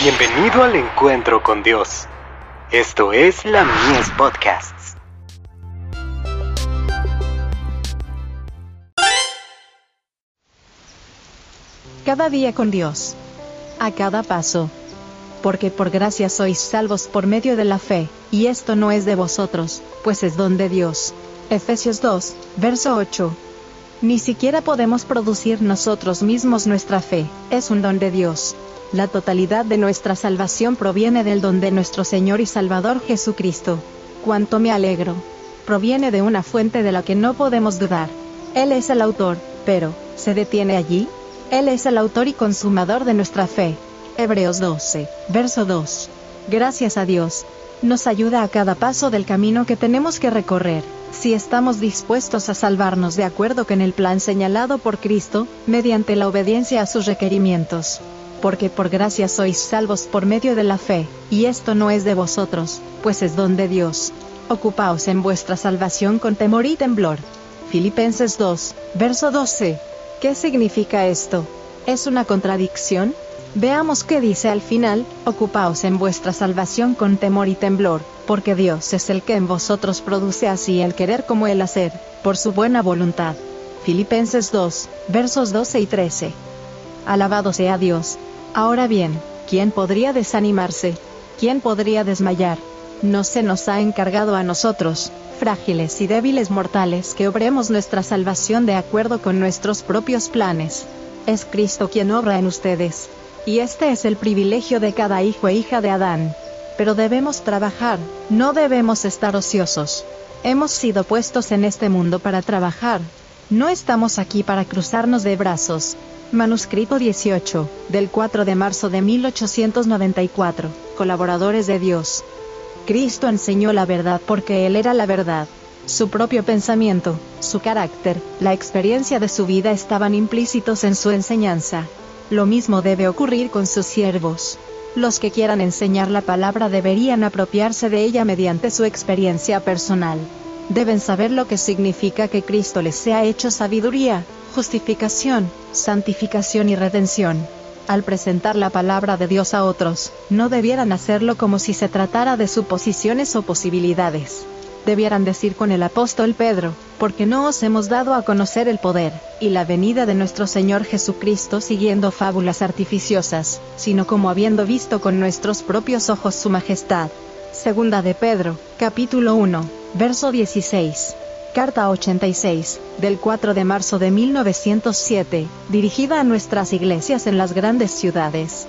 Bienvenido al encuentro con Dios. Esto es la Mies Podcasts. Cada día con Dios. A cada paso. Porque por gracia sois salvos por medio de la fe, y esto no es de vosotros, pues es don de Dios. Efesios 2, verso 8. Ni siquiera podemos producir nosotros mismos nuestra fe, es un don de Dios. La totalidad de nuestra salvación proviene del don de nuestro Señor y Salvador Jesucristo. Cuánto me alegro. Proviene de una fuente de la que no podemos dudar. Él es el autor, pero, ¿se detiene allí? Él es el autor y consumador de nuestra fe. Hebreos 12, verso 2. Gracias a Dios. Nos ayuda a cada paso del camino que tenemos que recorrer, si estamos dispuestos a salvarnos de acuerdo con el plan señalado por Cristo, mediante la obediencia a sus requerimientos porque por gracia sois salvos por medio de la fe, y esto no es de vosotros, pues es don de Dios. Ocupaos en vuestra salvación con temor y temblor. Filipenses 2, verso 12. ¿Qué significa esto? ¿Es una contradicción? Veamos qué dice al final, ocupaos en vuestra salvación con temor y temblor, porque Dios es el que en vosotros produce así el querer como el hacer, por su buena voluntad. Filipenses 2, versos 12 y 13. Alabado sea Dios, Ahora bien, ¿quién podría desanimarse? ¿Quién podría desmayar? No se nos ha encargado a nosotros, frágiles y débiles mortales, que obremos nuestra salvación de acuerdo con nuestros propios planes. Es Cristo quien obra en ustedes. Y este es el privilegio de cada hijo e hija de Adán. Pero debemos trabajar, no debemos estar ociosos. Hemos sido puestos en este mundo para trabajar. No estamos aquí para cruzarnos de brazos, Manuscrito 18, del 4 de marzo de 1894. Colaboradores de Dios. Cristo enseñó la verdad porque Él era la verdad. Su propio pensamiento, su carácter, la experiencia de su vida estaban implícitos en su enseñanza. Lo mismo debe ocurrir con sus siervos. Los que quieran enseñar la palabra deberían apropiarse de ella mediante su experiencia personal. Deben saber lo que significa que Cristo les sea hecho sabiduría, justificación, santificación y redención. Al presentar la palabra de Dios a otros, no debieran hacerlo como si se tratara de suposiciones o posibilidades. Debieran decir con el apóstol Pedro, porque no os hemos dado a conocer el poder, y la venida de nuestro Señor Jesucristo siguiendo fábulas artificiosas, sino como habiendo visto con nuestros propios ojos su majestad. Segunda de Pedro, capítulo 1, verso 16. Carta 86, del 4 de marzo de 1907, dirigida a nuestras iglesias en las grandes ciudades.